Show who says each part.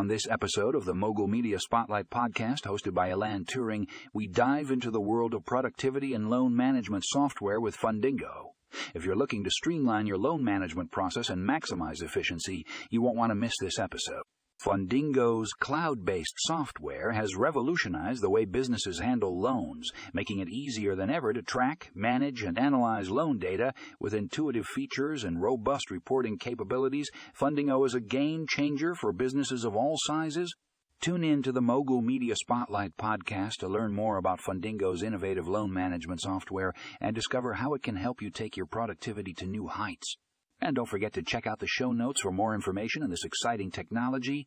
Speaker 1: On this episode of the Mogul Media Spotlight podcast, hosted by Alan Turing, we dive into the world of productivity and loan management software with Fundingo. If you're looking to streamline your loan management process and maximize efficiency, you won't want to miss this episode. Fundingo's cloud based software has revolutionized the way businesses handle loans, making it easier than ever to track, manage, and analyze loan data with intuitive features and robust reporting capabilities. Fundingo is a game changer for businesses of all sizes. Tune in to the Mogul Media Spotlight podcast to learn more about Fundingo's innovative loan management software and discover how it can help you take your productivity to new heights. And don't forget to check out the show notes for more information on this exciting technology